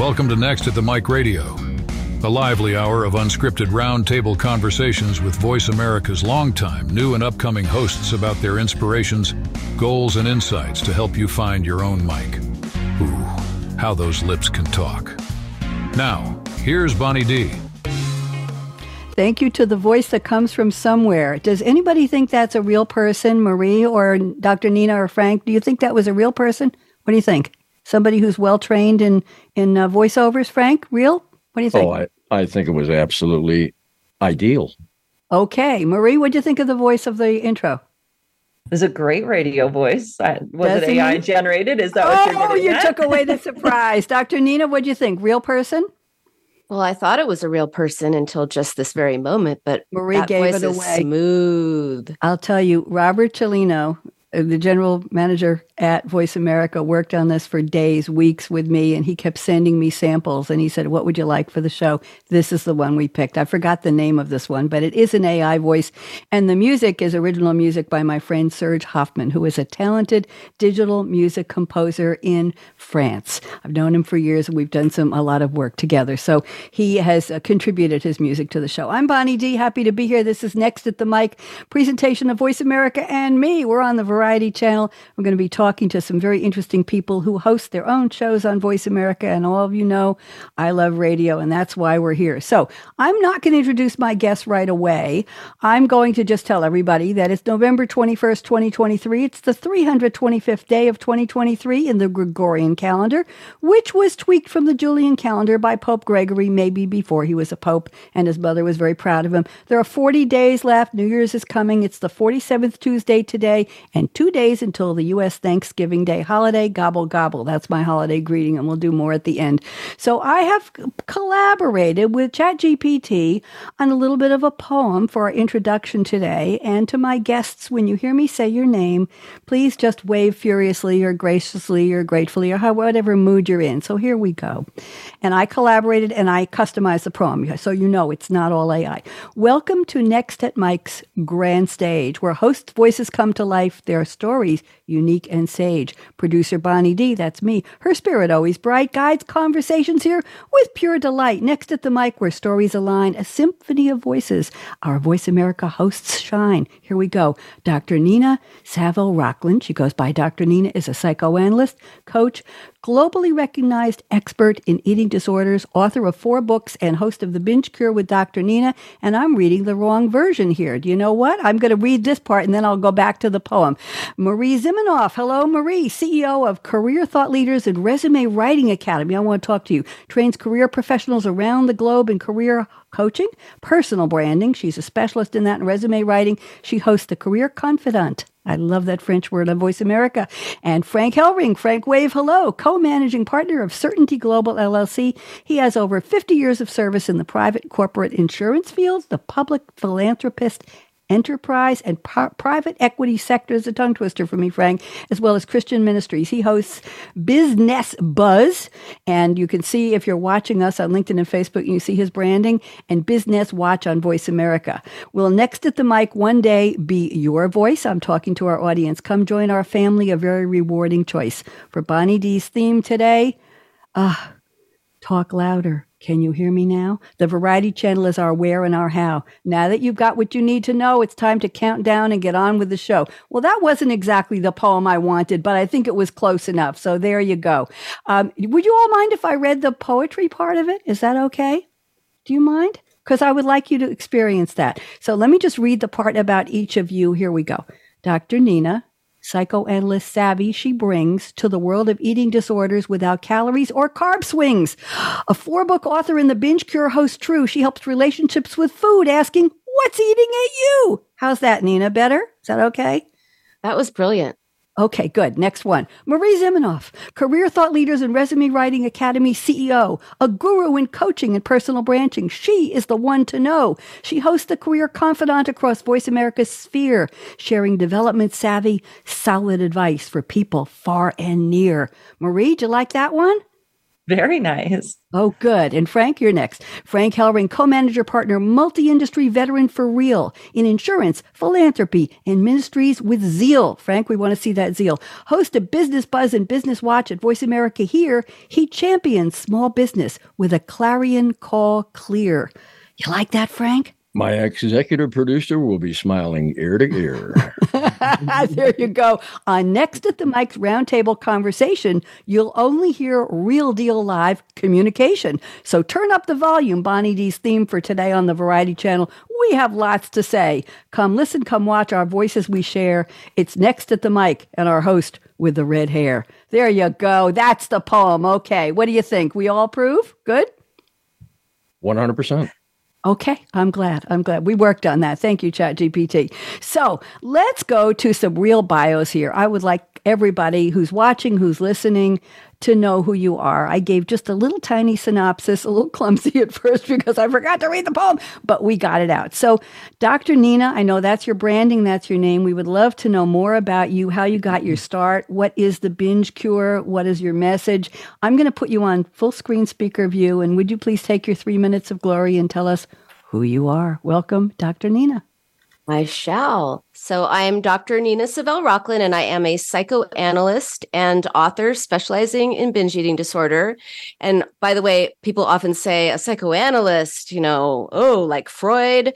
Welcome to Next at the Mic Radio, a lively hour of unscripted roundtable conversations with Voice America's longtime, new, and upcoming hosts about their inspirations, goals, and insights to help you find your own mic. Ooh, how those lips can talk. Now, here's Bonnie D. Thank you to the voice that comes from somewhere. Does anybody think that's a real person, Marie or Dr. Nina or Frank? Do you think that was a real person? What do you think? Somebody who's well trained in in uh, voiceovers, Frank? Real? What do you think? Oh, I, I think it was absolutely ideal. Okay, Marie, what do you think of the voice of the intro? It was a great radio voice. Was Doesn't it AI generated? Is that what oh, you're Oh, you at? took away the surprise. Dr. Nina, what do you think? Real person? Well, I thought it was a real person until just this very moment, but Marie gave it away. Smooth. I'll tell you, Robert Cellino, the general manager at Voice America worked on this for days, weeks with me, and he kept sending me samples. And he said, What would you like for the show? This is the one we picked. I forgot the name of this one, but it is an AI voice. And the music is original music by my friend Serge Hoffman, who is a talented digital music composer in France. I've known him for years, and we've done some a lot of work together. So he has uh, contributed his music to the show. I'm Bonnie D. Happy to be here. This is Next at the Mic presentation of Voice America and me. We're on the Variety Channel. We're going to be talking to some very interesting people who host their own shows on Voice America. And all of you know I love radio, and that's why we're here. So I'm not going to introduce my guests right away. I'm going to just tell everybody that it's November 21st, 2023. It's the 325th day of 2023 in the Gregorian calendar, which was tweaked from the Julian calendar by Pope Gregory maybe before he was a pope, and his mother was very proud of him. There are 40 days left. New Year's is coming. It's the 47th Tuesday today, and two days until the U.S. Thanksgiving Day holiday. Gobble, gobble. That's my holiday greeting, and we'll do more at the end. So I have collaborated with ChatGPT on a little bit of a poem for our introduction today. And to my guests, when you hear me say your name, please just wave furiously or graciously or gratefully or whatever mood you're in. So here we go. And I collaborated and I customized the poem, so you know it's not all AI. Welcome to Next at Mic's Grand Stage, where host voices come to life, their stories unique and sage. Producer Bonnie D, that's me. Her spirit always bright, guides conversations here with pure delight. Next at the mic, where stories align, a symphony of voices. Our Voice America hosts shine. Here we go. Dr. Nina Savelle Rocklin, she goes by Dr. Nina, is a psychoanalyst, coach, globally recognized expert in eating disorders, author of four books, and host of The Binge Cure with Dr. Nina. And I'm reading the wrong version here. Do you know what? I'm going to read this part and then I'll go back to the poem. Marie Zimenoff. Hello, Marie, CEO of Career Thought Leaders and Resume Writing Academy. I want to talk to you. Trains career professionals around the globe in career coaching, personal branding. She's a specialist in that and resume writing. She hosts the Career Confidante. I love that French word on Voice America. And Frank Helring, Frank Wave, hello, co managing partner of Certainty Global LLC. He has over 50 years of service in the private corporate insurance field, the public philanthropist, enterprise and private equity sector is a tongue twister for me, Frank, as well as Christian ministries. He hosts Business Buzz, and you can see if you're watching us on LinkedIn and Facebook, you see his branding and Business Watch on Voice America. Will next at the mic one day be your voice? I'm talking to our audience. Come join our family, a very rewarding choice. For Bonnie D's theme today, ah, uh, talk louder. Can you hear me now? The Variety Channel is our where and our how. Now that you've got what you need to know, it's time to count down and get on with the show. Well, that wasn't exactly the poem I wanted, but I think it was close enough. So there you go. Um, would you all mind if I read the poetry part of it? Is that okay? Do you mind? Because I would like you to experience that. So let me just read the part about each of you. Here we go. Dr. Nina, psychoanalyst savvy she brings to the world of eating disorders without calories or carb swings. A four book author in the binge cure host true. She helps relationships with food, asking, What's eating at you? How's that, Nina? Better? Is that okay? That was brilliant. Okay, good. Next one. Marie Zimenoff, Career Thought Leaders and Resume Writing Academy CEO, a guru in coaching and personal branding. She is the one to know. She hosts the Career Confidante across Voice America's sphere, sharing development savvy, solid advice for people far and near. Marie, do you like that one? Very nice. Oh, good. And Frank, you're next. Frank Helring, co manager partner, multi industry veteran for real in insurance, philanthropy, and ministries with zeal. Frank, we want to see that zeal. Host of Business Buzz and Business Watch at Voice America here, he champions small business with a clarion call clear. You like that, Frank? My executive producer will be smiling ear to ear. there you go. On Next at the Mic's Roundtable conversation, you'll only hear real deal live communication. So turn up the volume, Bonnie D's theme for today on the Variety Channel. We have lots to say. Come listen, come watch our voices we share. It's Next at the Mic and our host with the red hair. There you go. That's the poem. Okay. What do you think? We all approve? Good? 100%. Okay, I'm glad. I'm glad we worked on that. Thank you, ChatGPT. So let's go to some real bios here. I would like everybody who's watching, who's listening, to know who you are. I gave just a little tiny synopsis, a little clumsy at first because I forgot to read the poem, but we got it out. So, Dr. Nina, I know that's your branding, that's your name. We would love to know more about you, how you got your start, what is the binge cure, what is your message. I'm going to put you on full screen speaker view, and would you please take your three minutes of glory and tell us who you are? Welcome, Dr. Nina. I shall. So, I am Dr. Nina Savelle Rocklin, and I am a psychoanalyst and author specializing in binge eating disorder. And by the way, people often say a psychoanalyst, you know, oh, like Freud.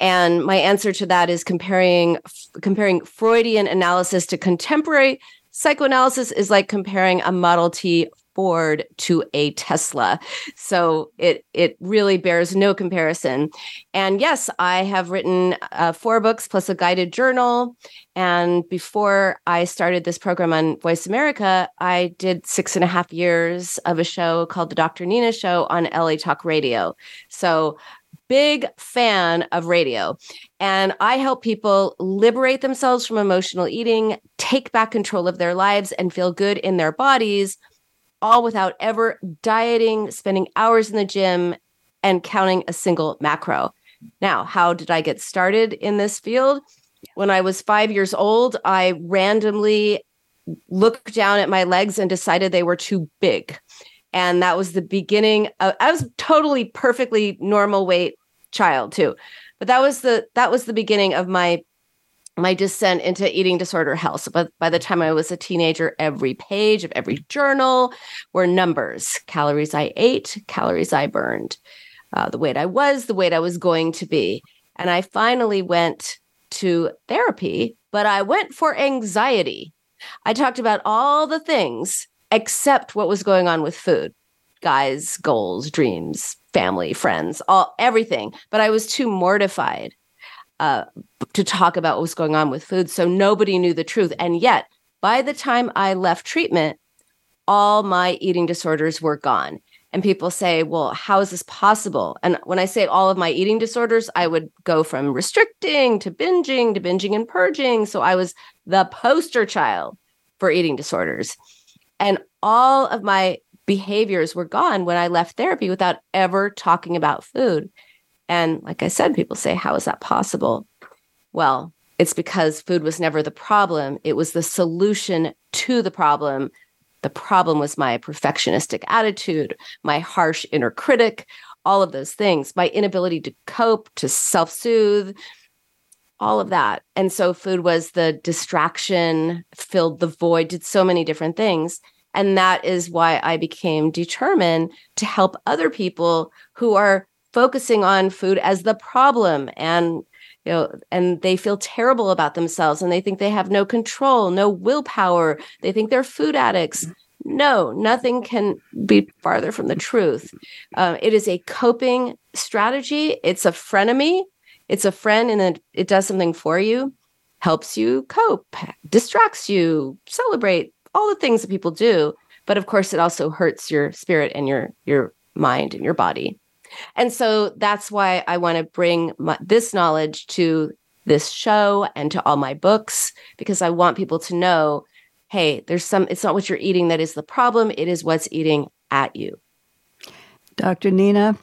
And my answer to that is comparing comparing Freudian analysis to contemporary psychoanalysis is like comparing a Model T Ford to a Tesla. So it it really bears no comparison. And yes, I have written uh, four books plus a guided journal. And before I started this program on Voice America, I did six and a half years of a show called The Dr. Nina Show on LA Talk Radio. So big fan of radio. And I help people liberate themselves from emotional eating, take back control of their lives, and feel good in their bodies all without ever dieting, spending hours in the gym, and counting a single macro. Now, how did I get started in this field? When I was five years old, I randomly looked down at my legs and decided they were too big. And that was the beginning of, I was totally perfectly normal weight child too. But that was the that was the beginning of my my descent into eating disorder health. So by, by the time I was a teenager, every page of every journal were numbers calories I ate, calories I burned, uh, the weight I was, the weight I was going to be. And I finally went to therapy, but I went for anxiety. I talked about all the things except what was going on with food guys, goals, dreams, family, friends, all everything. But I was too mortified uh, to talk about what was going on with food. So nobody knew the truth. And yet, by the time I left treatment, all my eating disorders were gone. And people say, well, how is this possible? And when I say all of my eating disorders, I would go from restricting to binging to binging and purging. So I was the poster child for eating disorders. And all of my behaviors were gone when I left therapy without ever talking about food. And like I said, people say, How is that possible? Well, it's because food was never the problem, it was the solution to the problem. The problem was my perfectionistic attitude, my harsh inner critic, all of those things, my inability to cope, to self soothe, all of that. And so food was the distraction, filled the void, did so many different things. And that is why I became determined to help other people who are focusing on food as the problem and you know and they feel terrible about themselves and they think they have no control no willpower. They think they're food addicts. No nothing can be farther from the truth. Uh, it is a coping strategy. It's a frenemy. It's a friend and it, it does something for you helps you cope distracts you celebrate all the things that people do. But of course it also hurts your spirit and your your mind and your body and so that's why I want to bring my, this knowledge to this show and to all my books because I want people to know hey, there's some, it's not what you're eating that is the problem, it is what's eating at you. Dr. Nina,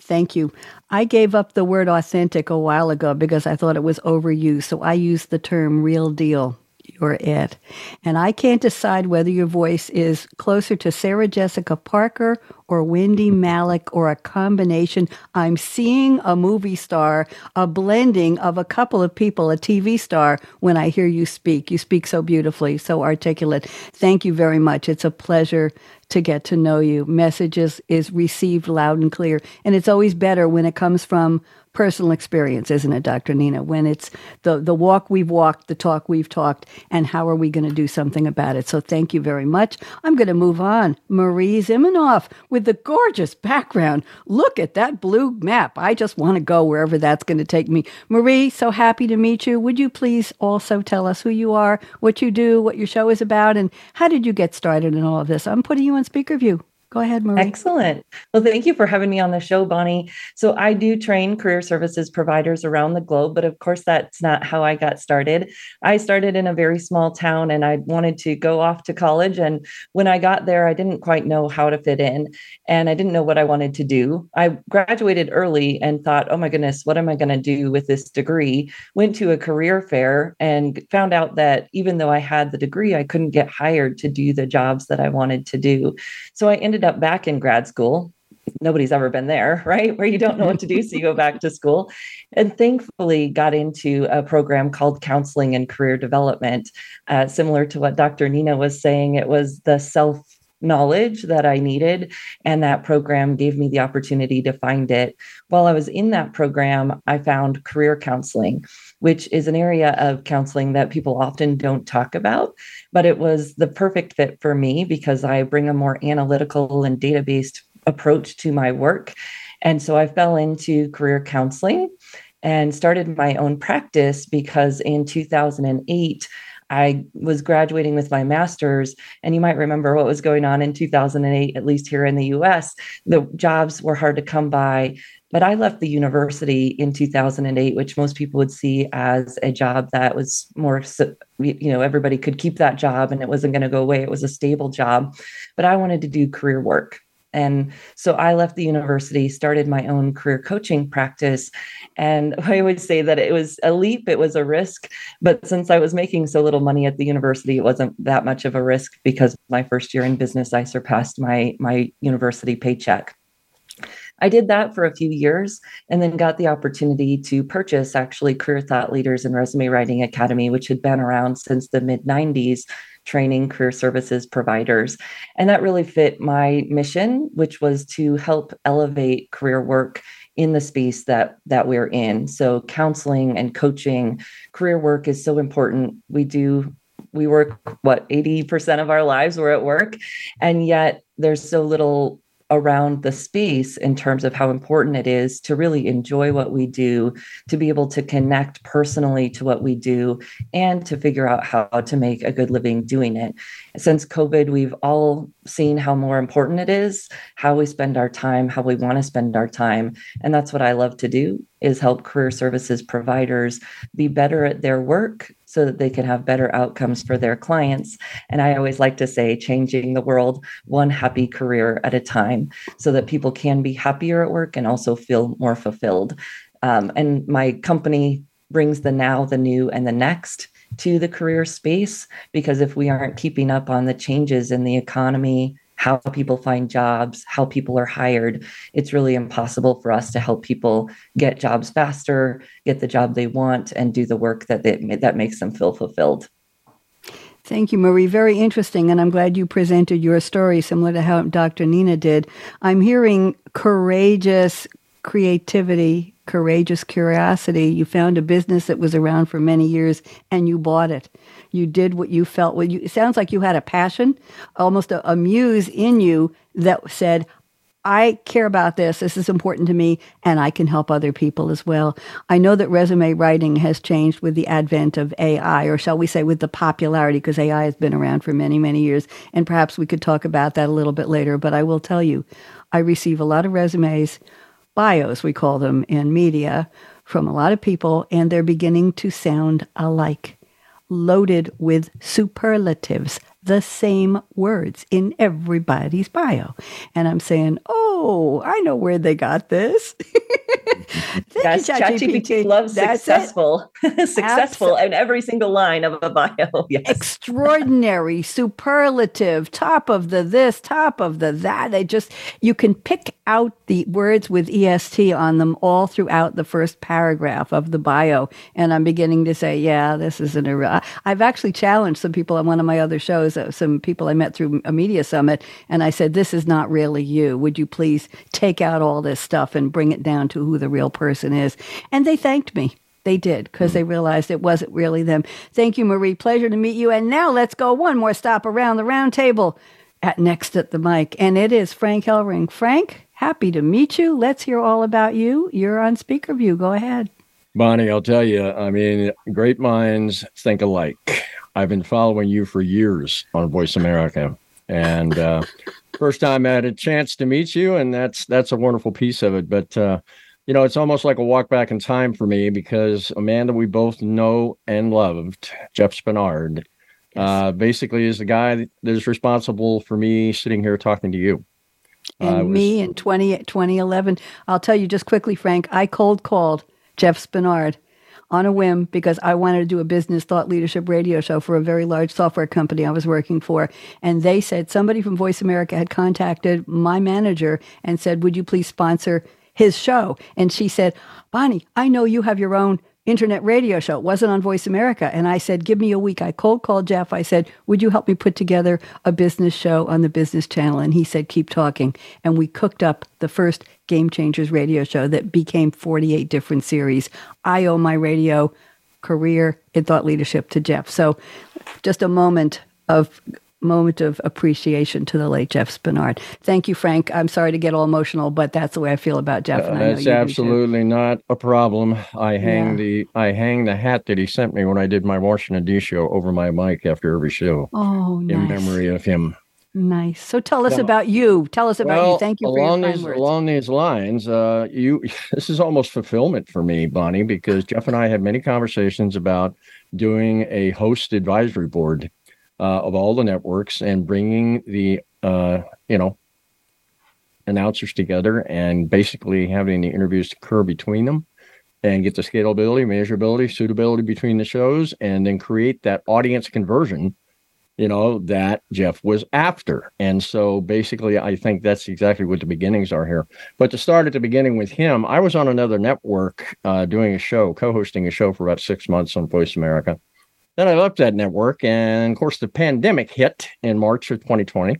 thank you. I gave up the word authentic a while ago because I thought it was overused. So I used the term real deal. You're it. And I can't decide whether your voice is closer to Sarah Jessica Parker or Wendie Malick or a combination. I'm seeing a movie star, a blending of a couple of people, a TV star, when I hear you speak. You speak so beautifully, so articulate. Thank you very much. It's a pleasure to get to know you. Messages is received loud and clear. And it's always better when it comes from personal experience, isn't it, Dr. Nina? When it's the, the walk we've walked, the talk we've talked, and how are we going to do something about it? So thank you very much. I'm going to move on. Marie Zimenoff with the gorgeous background. Look at that blue map. I just want to go wherever that's going to take me. Marie, so happy to meet you. Would you please also tell us who you are, what you do, what your show is about, and how did you get started in all of this? I'm putting you on speaker view. Go ahead, Marie. Excellent. Well, thank you for having me on the show, Bonnie. So, I do train career services providers around the globe, but of course, that's not how I got started. I started in a very small town and I wanted to go off to college. And when I got there, I didn't quite know how to fit in and I didn't know what I wanted to do. I graduated early and thought, oh my goodness, what am I going to do with this degree? Went to a career fair and found out that even though I had the degree, I couldn't get hired to do the jobs that I wanted to do. So, I ended ended up back in grad school. Nobody's ever been there, right? Where you don't know what to do. So you go back to school. And thankfully, got into a program called Counseling and Career Development. Uh, similar to what Dr. Nina was saying, it was the self knowledge that I needed. And that program gave me the opportunity to find it. While I was in that program, I found career counseling, which is an area of counseling that people often don't talk about. But it was the perfect fit for me because I bring a more analytical and data based approach to my work. And so I fell into career counseling and started my own practice because in 2008, I was graduating with my master's, and you might remember what was going on in 2008, at least here in the US. The jobs were hard to come by. But I left the university in 2008, which most people would see as a job that was more, you know, everybody could keep that job and it wasn't going to go away. It was a stable job. But I wanted to do career work. And so I left the university, started my own career coaching practice. And I would say that it was a leap, it was a risk. But since I was making so little money at the university, it wasn't that much of a risk because my first year in business, I surpassed my, my university paycheck. I did that for a few years and then got the opportunity to purchase actually Career Thought Leaders and Resume Writing Academy, which had been around since the mid 90s training career services providers. And that really fit my mission, which was to help elevate career work in the space that that we're in. So counseling and coaching, career work is so important. We do we work what 80% of our lives we're at work and yet there's so little around the space in terms of how important it is to really enjoy what we do, to be able to connect personally to what we do, and to figure out how to make a good living doing it. Since COVID, we've all seen how more important it is, how we spend our time, how we want to spend our time. And that's what I love to do is help career services providers be better at their work so that they can have better outcomes for their clients. And I always like to say, changing the world one happy career at a time so that people can be happier at work and also feel more fulfilled. Um, and my company brings the now, the new, and the next to the career space because if we aren't keeping up on the changes in the economy, how people find jobs, how people are hired. It's really impossible for us to help people get jobs faster, get the job they want, and do the work that they, that makes them feel fulfilled. Thank you, Marie. Very interesting. And I'm glad you presented your story similar to how Dr. Nina did. I'm hearing courageous creativity, courageous curiosity. You found a business that was around for many years and you bought it. You did what you felt. Well, you, it sounds like you had a passion, almost a, a muse in you that said, I care about this. This is important to me, and I can help other people as well. I know that resume writing has changed with the advent of AI, or shall we say, with the popularity, because AI has been around for many, many years. And perhaps we could talk about that a little bit later. But I will tell you, I receive a lot of resumes, bios, we call them in media, from a lot of people, and they're beginning to sound alike loaded with superlatives, the same words in everybody's bio. And I'm saying, oh, I know where they got this. yes, ChatGPT loves That's successful, successful in every single line of a bio. Yes. Extraordinary, superlative, top of the this, top of the that. They just you can pick out the words with est on them all throughout the first paragraph of the bio, and I'm beginning to say, yeah, this isn't a. Real. I've actually challenged some people on one of my other shows, uh, some people I met through a media summit, and I said, this is not really you. Would you please take out all this stuff and bring it down to who the real person is? And they thanked me. They did because they realized it wasn't really them. Thank you, Marie. Pleasure to meet you. And now let's go one more stop around the round table at next at the mic. And it is Frank Helring. Frank, happy to meet you. Let's hear all about you. You're on speaker view. Go ahead. Bonnie, I'll tell you, I mean, great minds think alike. I've been following you for years on Voice America. And uh, first time I had a chance to meet you, and that's that's a wonderful piece of it. But uh, you know, it's almost like a walk back in time for me because Amanda, we both know and loved, Jeff Spinard, yes. uh, basically is the guy that is responsible for me sitting here talking to you. And uh, me in 20, 2011. I'll tell you just quickly, Frank, I cold called Jeff Spinard on a whim because I wanted to do a business thought leadership radio show for a very large software company I was working for. And they said somebody from Voice America had contacted my manager and said, Would you please sponsor his show. And she said, Bonnie, I know you have your own internet radio show. It wasn't on Voice America. And I said, give me a week. I cold called Jeff. I said, would you help me put together a business show on the business channel? And he said, keep talking. And we cooked up the first Game Changers radio show that became 48 different series. I owe my radio career in thought leadership to Jeff. So just a moment of moment of appreciation to the late Jeff Spinard. Thank you, Frank. I'm sorry to get all emotional, but that's the way I feel about Jeff. Uh, that's absolutely not a problem. I hang yeah. the I hang the hat that he sent me when I did my Washington D show over my mic after every show. Oh, nice. in memory of him. Nice. So tell us about you. Tell us about well, you. Thank you for along your these, words. Along these lines, uh, you this is almost fulfillment for me, Bonnie, because Jeff and I had many conversations about doing a host advisory board uh, of all the networks and bringing the uh, you know announcers together and basically having the interviews occur between them and get the scalability, measurability, suitability between the shows, and then create that audience conversion, you know, that Jeff was after. And so basically, I think that's exactly what the beginnings are here. But to start at the beginning with him, I was on another network uh, doing a show, co hosting a show for about six months on Voice America. Then I left that network, and of course, the pandemic hit in March of 2020.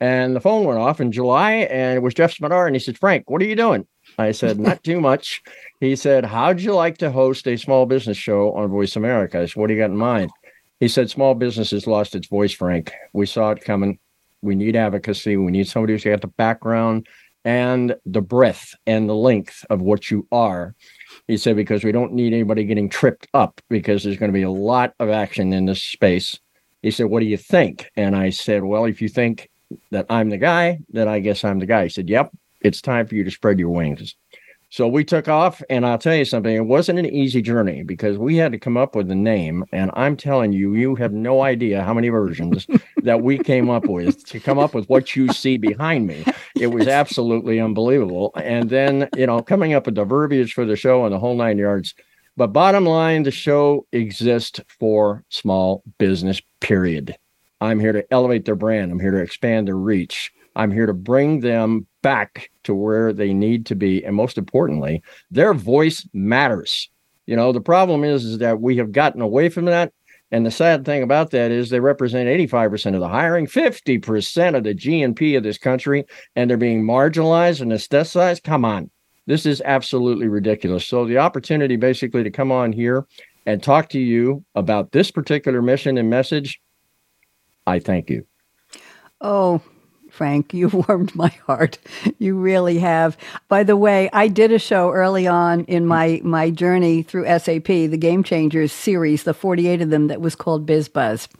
And the phone went off in July, and it was Jeff Spenard, and he said, Frank, what are you doing? I said, not too much. He said, How'd you like to host a small business show on Voice America? I said, What do you got in mind? He said, Small business has lost its voice, Frank. We saw it coming. We need advocacy. We need somebody who's got the background and the breadth and the length of what you are he said, because we don't need anybody getting tripped up because there's going to be a lot of action in this space. He said, What do you think? And I said, Well, if you think that I'm the guy, then I guess I'm the guy. He said, Yep, it's time for you to spread your wings. So we took off, and I'll tell you something, it wasn't an easy journey because we had to come up with a name. And I'm telling you, you have no idea how many versions that we came up with to come up with what you see behind me. It was absolutely unbelievable. And then, you know, coming up with the verbiage for the show and the whole nine yards. But bottom line, the show exists for small business, period. I'm here to elevate their brand, I'm here to expand their reach. I'm here to bring them back to where they need to be. And most importantly, their voice matters. You know, the problem is, is that we have gotten away from that. And the sad thing about that is they represent 85% of the hiring, 50% of the GNP of this country, and they're being marginalized and anesthetized. Come on. This is absolutely ridiculous. So the opportunity basically to come on here and talk to you about this particular mission and message, I thank you. Oh, Frank. You've warmed my heart. You really have. By the way, I did a show early on in my my journey through SAP, the Game Changers series, the 48 of them that was called BizBuzz.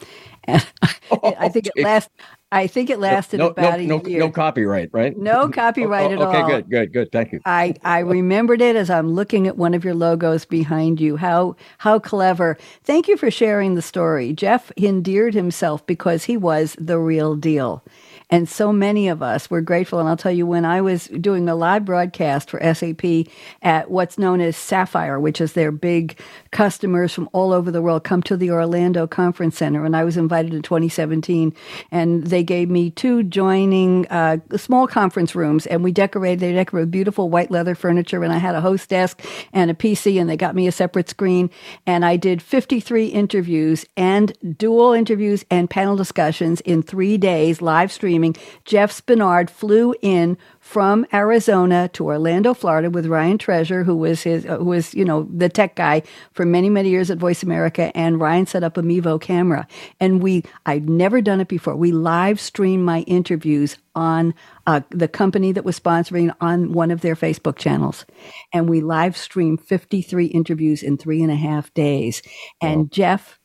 And oh, I think it oh, last I think it lasted no, about no, a year. No copyright, right? No oh, copyright oh, oh, at all. Okay, good, good, good. Thank you. I, I remembered it as I'm looking at one of your logos behind you. How how clever. Thank you for sharing the story. Jeff endeared himself because he was the real deal. And so many of us were grateful. And I'll tell you, when I was doing a live broadcast for SAP at what's known as Sapphire, which is their big customers from all over the world come to the Orlando Conference Center. And I was invited in 2017. And they gave me two joining uh, small conference rooms. And we decorated, they decorated beautiful white leather furniture. And I had a host desk and a PC. And they got me a separate screen. And I did 53 interviews and dual interviews and panel discussions in three days, live streaming. Jeff Spinard flew in from Arizona to Orlando, Florida, with Ryan Treasure, who was his, uh, who was you know the tech guy for many many years at Voice America, and Ryan set up a Mevo camera, and we I'd never done it before. We live streamed my interviews on uh, the company that was sponsoring on one of their Facebook channels, and we live streamed 53 interviews in three and a half days, and wow. Jeff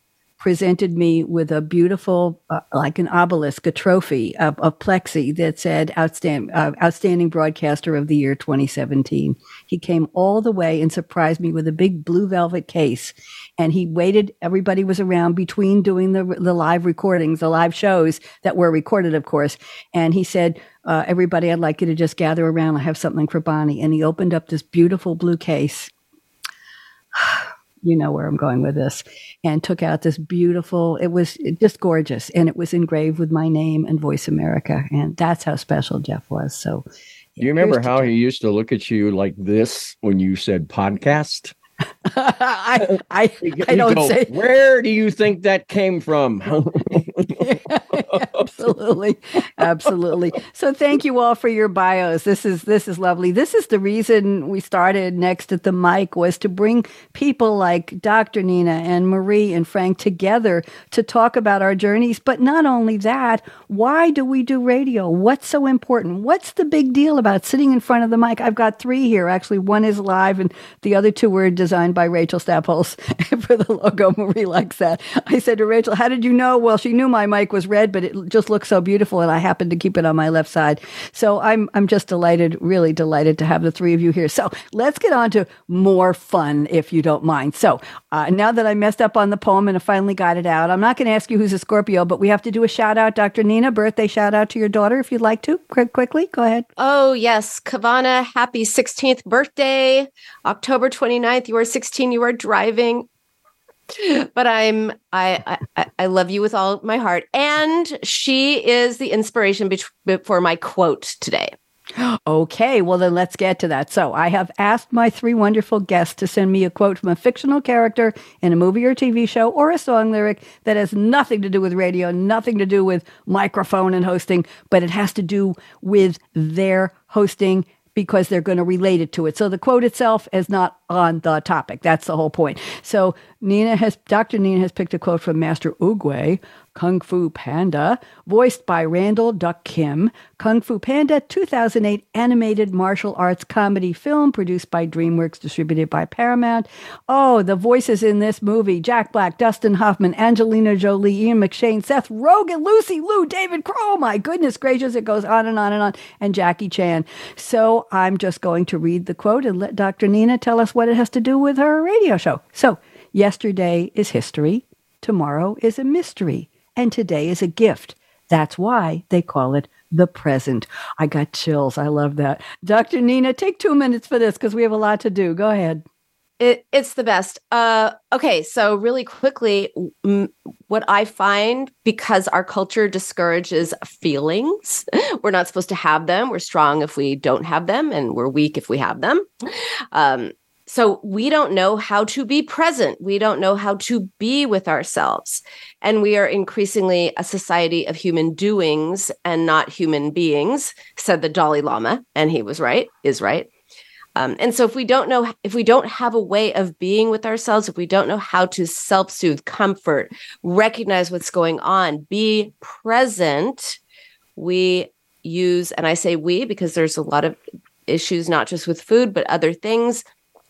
presented me with a beautiful, uh, like an obelisk, a trophy of, of plexi that said outstanding, uh, outstanding broadcaster of the year 2017. He came all the way and surprised me with a big blue velvet case. And he waited, everybody was around between doing the, the live recordings, the live shows that were recorded, of course. And he said, uh, everybody, I'd like you to just gather around. I have something for Bonnie. And he opened up this beautiful blue case. You know where I'm going with this, and took out this beautiful, it was just gorgeous. And it was engraved with my name and Voice America. And that's how special Jeff was. So, do you remember how he used to look at you like this when you said podcast? I I, I don't go, say. Where do you think that came from? absolutely, absolutely. So thank you all for your bios. This is this is lovely. This is the reason we started next at the mic was to bring people like Dr. Nina and Marie and Frank together to talk about our journeys. But not only that, why do we do radio? What's so important? What's the big deal about sitting in front of the mic? I've got three here. Actually, one is live, and the other two were designed by Rachel Staples for the logo. Marie likes that. I said to Rachel, "How did you know?" Well, she knew my mic was red, but it just looks so beautiful, and I happened to keep it on my left side. So I'm I'm just delighted, really delighted to have the three of you here. So let's get on to more fun, if you don't mind. So uh, now that I messed up on the poem and I finally got it out, I'm not going to ask you who's a Scorpio, but we have to do a shout out, Dr. Nina, birthday shout out to your daughter, if you'd like to. Quick, quickly, go ahead. Oh yes, Kavana, happy 16th birthday, October 29th. You are 16. You are driving but I'm I, I, I love you with all my heart, and she is the inspiration be- for my quote today. Okay, well then let's get to that. So I have asked my three wonderful guests to send me a quote from a fictional character in a movie or TV show or a song lyric that has nothing to do with radio, nothing to do with microphone and hosting, but it has to do with their hosting because they're going to relate it to it. So the quote itself is not on the topic. That's the whole point. So Nina has, Dr. Nina has picked a quote from Master Oogway Kung Fu Panda, voiced by Randall Duk Kim. Kung Fu Panda, 2008 animated martial arts comedy film produced by DreamWorks, distributed by Paramount. Oh, the voices in this movie Jack Black, Dustin Hoffman, Angelina Jolie, Ian McShane, Seth Rogen, Lucy Liu, David Crow. Oh my goodness gracious, it goes on and on and on. And Jackie Chan. So I'm just going to read the quote and let Dr. Nina tell us what it has to do with her radio show. So, yesterday is history, tomorrow is a mystery and today is a gift. That's why they call it the present. I got chills. I love that. Dr. Nina, take two minutes for this because we have a lot to do. Go ahead. It, it's the best. Uh, okay, so really quickly, m- what I find because our culture discourages feelings, we're not supposed to have them. We're strong if we don't have them, and we're weak if we have them. Um, so we don't know how to be present. We don't know how to be with ourselves. And we are increasingly a society of human doings and not human beings, said the Dalai Lama. And he was right, is right. Um, and so if we don't know, if we don't have a way of being with ourselves, if we don't know how to self soothe, comfort, recognize what's going on, be present, we use, and I say we because there's a lot of issues, not just with food, but other things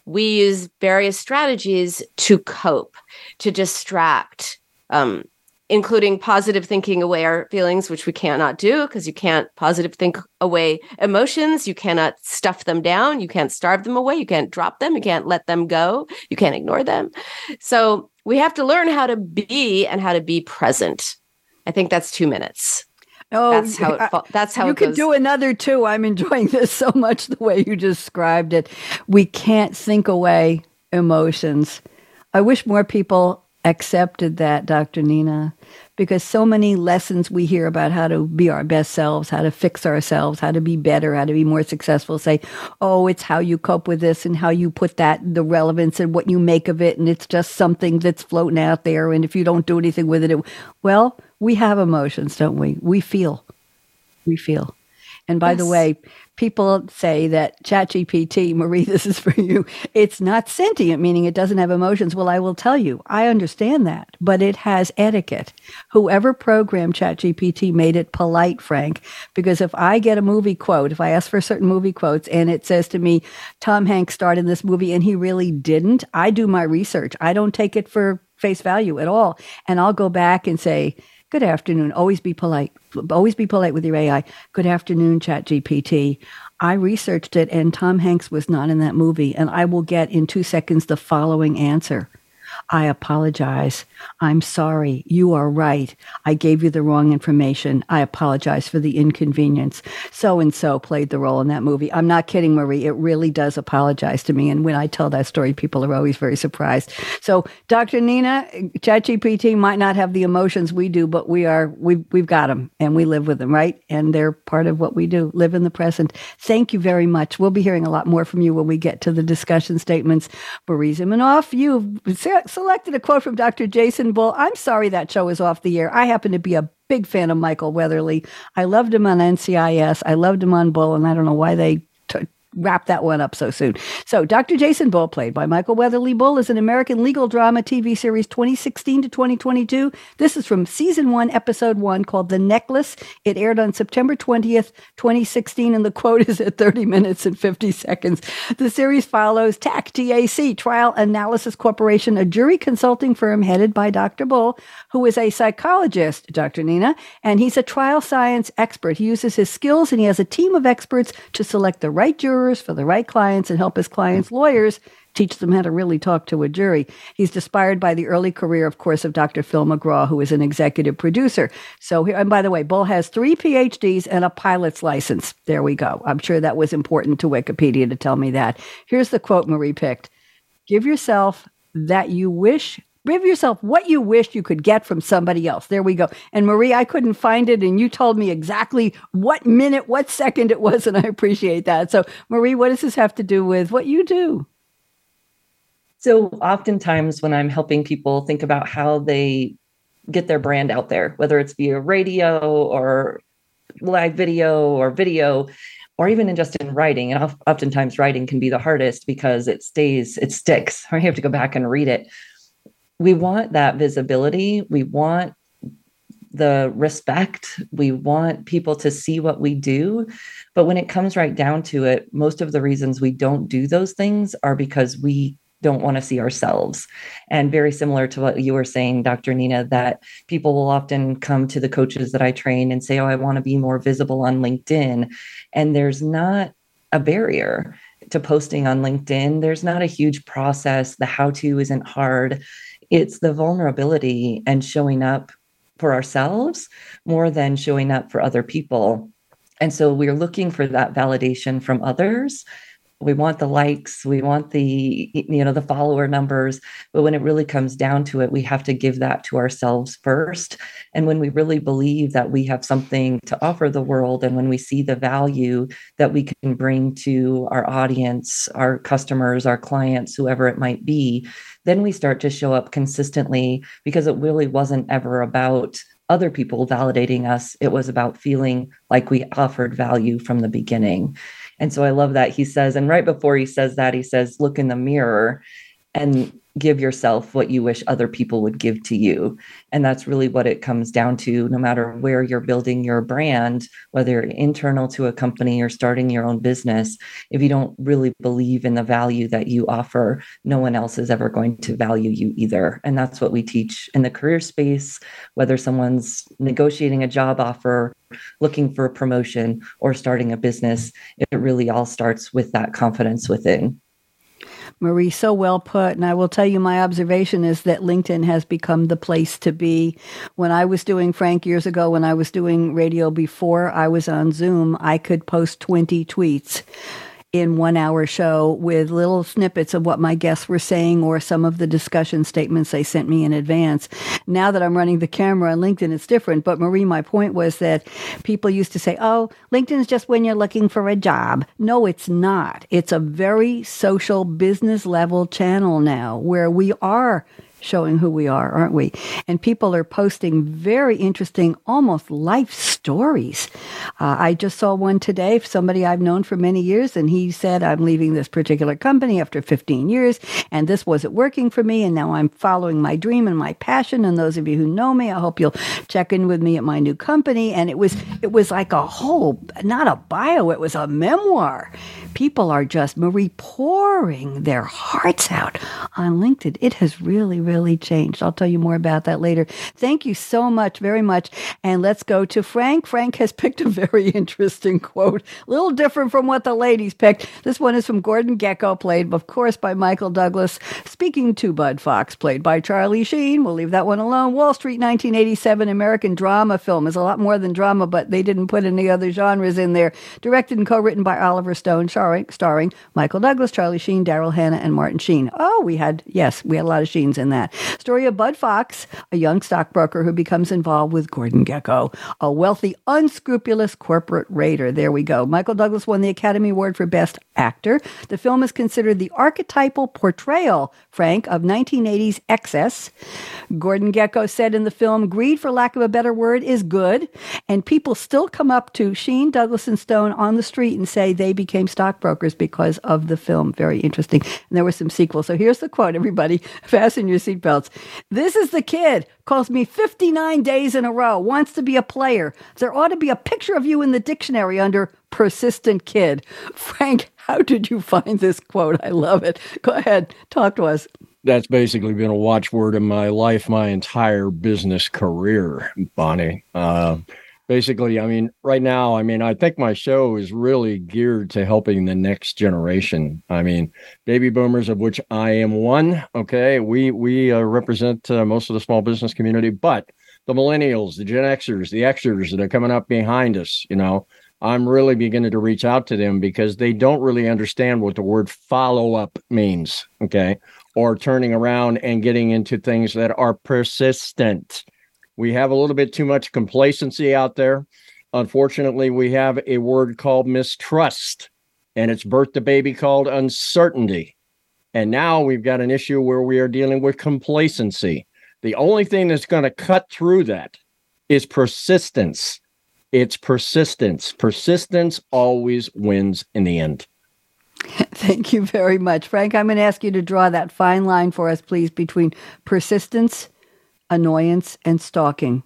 we use various strategies to cope, to distract, um, including positive thinking away our feelings, which we cannot do because you can't positive think away emotions. You cannot stuff them down. You can't starve them away. You can't drop them. You can't let them go. You can't ignore them. So we have to learn how to be and how to be present. I think that's two minutes Oh, that's how it. That's how you could do another too. I'm enjoying this so much the way you described it. We can't think away emotions. I wish more people accepted that, Dr. Nina, because so many lessons we hear about how to be our best selves, how to fix ourselves, how to be better, how to be more successful say, oh, it's how you cope with this and how you put that, the relevance and what you make of it. And it's just something that's floating out there. And if you don't do anything with it, it well, we have emotions, don't we? We feel. We feel. And by yes. the way, people say that ChatGPT, Marie, this is for you, it's not sentient, meaning it doesn't have emotions. Well, I will tell you, I understand that, but it has etiquette. Whoever programmed ChatGPT made it polite, Frank, because if I get a movie quote, if I ask for certain movie quotes and it says to me, Tom Hanks starred in this movie and he really didn't, I do my research. I don't take it for face value at all. And I'll go back and say, Good afternoon. Always be polite. Always be polite with your AI. Good afternoon, Chat GPT. I researched it, and Tom Hanks was not in that movie. And I will get in two seconds the following answer. I apologize. I'm sorry. You are right. I gave you the wrong information. I apologize for the inconvenience. So and so played the role in that movie. I'm not kidding, Marie. It really does apologize to me. And when I tell that story, people are always very surprised. So, Dr. Nina, ChatGPT might not have the emotions we do, but we are we've we've got them and we live with them, right? And they're part of what we do. Live in the present. Thank you very much. We'll be hearing a lot more from you when we get to the discussion statements. Marie Zimenoff, you've selected a quote from Dr. Jason Bull. I'm sorry that show is off the air. I happen to be a big fan of Michael Weatherly. I loved him on NCIS. I loved him on Bull, and I don't know why they wrap that one up so soon. So, Dr. Jason Bull, played by Michael Weatherly Bull, is an American legal drama TV series 2016 to 2022. This is from season one, episode one, called The Necklace. It aired on September 20th, 2016, and the quote is at 30 minutes and 50 seconds. The series follows TAC TAC, Trial Analysis Corporation, a jury consulting firm headed by Dr. Bull, who is a psychologist, Dr. Nina, and he's a trial science expert. He uses his skills and he has a team of experts to select the right jurors for the right clients and help his clients' lawyers teach them how to really talk to a jury. He's inspired by the early career, of course, of Dr. Phil McGraw, who is an executive producer. So, here, and by the way, Bull has three PhDs and a pilot's license. There we go. I'm sure that was important to Wikipedia to tell me that. Here's the quote Marie picked Give yourself that you wish Give yourself what you wish you could get from somebody else. There we go. And Marie, I couldn't find it, and you told me exactly what minute, what second it was, and I appreciate that. So, Marie, what does this have to do with what you do? So, oftentimes when I'm helping people think about how they get their brand out there, whether it's via radio or live video or video, or even in just in writing, and oftentimes writing can be the hardest because it stays, it sticks, or you have to go back and read it we want that visibility. We want the respect. We want people to see what we do. But when it comes right down to it, most of the reasons we don't do those things are because we don't want to see ourselves. And very similar to what you were saying, Dr. Nina, that people will often come to the coaches that I train and say, Oh, I want to be more visible on LinkedIn. And there's not a barrier to posting on LinkedIn. There's not a huge process. The how to isn't hard it's the vulnerability and showing up for ourselves more than showing up for other people. And so we're looking for that validation from others we want the likes we want the you know the follower numbers but when it really comes down to it we have to give that to ourselves first. And when we really believe that we have something to offer the world and when we see the value that we can bring to our audience our customers our clients whoever it might be then we start to show up consistently because it really wasn't ever about other people validating us. It was about feeling like we offered value from the beginning and so I love that he says, and right before he says that, he says, look in the mirror. And give yourself what you wish other people would give to you. And that's really what it comes down to, no matter where you're building your brand, whether internal to a company or starting your own business. If you don't really believe in the value that you offer, no one else is ever going to value you either. And that's what we teach in the career space, whether someone's negotiating a job offer, looking for a promotion, or starting a business. It really all starts with that confidence within. Marie, so well put. And I will tell you, my observation is that LinkedIn has become the place to be. When I was doing Frank years ago, when I was doing radio before I was on Zoom, I could post 20 tweets in one hour show with little snippets of what my guests were saying or some of the discussion statements they sent me in advance. Now that I'm running the camera on LinkedIn, it's different. But Marie, my point was that people used to say, oh, LinkedIn's just when you're looking for a job. No, it's not. It's a very social business level channel now where we are showing who we are, aren't we? And people are posting very interesting, almost life stories. Uh, I just saw one today, somebody I've known for many years, and he said, I'm leaving this particular company after 15 years, and this wasn't working for me, and now I'm following my dream and my passion. And those of you who know me, I hope you'll check in with me at my new company. And it was it was like a whole, not a bio, it was a memoir. People are just Marie pouring their hearts out on LinkedIn. It has really, really really changed. I'll tell you more about that later. Thank you so much, very much. And let's go to Frank. Frank has picked a very interesting quote, a little different from what the ladies picked. This one is from Gordon Gekko, played, of course, by Michael Douglas, speaking to Bud Fox, played by Charlie Sheen. We'll leave that one alone. Wall Street 1987 American drama film is a lot more than drama, but they didn't put any other genres in there. Directed and co written by Oliver Stone, starring, starring Michael Douglas, Charlie Sheen, Daryl Hannah, and Martin Sheen. Oh, we had, yes, we had a lot of Sheens in that. Story of Bud Fox, a young stockbroker who becomes involved with Gordon Gekko, a wealthy, unscrupulous corporate raider. There we go. Michael Douglas won the Academy Award for Best Actor. The film is considered the archetypal portrayal, Frank, of 1980s excess. Gordon Gekko said in the film, greed, for lack of a better word, is good. And people still come up to Sheen, Douglas, and Stone on the street and say they became stockbrokers because of the film. Very interesting. And there were some sequels. So here's the quote, everybody. Fasten your seatbelts. This is the kid. Calls me 59 days in a row. Wants to be a player. There ought to be a picture of you in the dictionary under persistent kid. Frank, how did you find this quote? I love it. Go ahead. Talk to us that's basically been a watchword in my life, my entire business career, Bonnie. Uh, basically, I mean, right now, I mean, I think my show is really geared to helping the next generation. I mean, baby boomers, of which I am one. Okay, we we uh, represent uh, most of the small business community, but the millennials, the Gen Xers, the Xers that are coming up behind us, you know, I'm really beginning to reach out to them because they don't really understand what the word follow up means. Okay or turning around and getting into things that are persistent. We have a little bit too much complacency out there. Unfortunately, we have a word called mistrust, and it's birthed a baby called uncertainty. And now we've got an issue where we are dealing with complacency. The only thing that's going to cut through that is persistence. It's persistence. Persistence always wins in the end. Thank you very much. Frank, I'm going to ask you to draw that fine line for us, please, between persistence, annoyance, and stalking.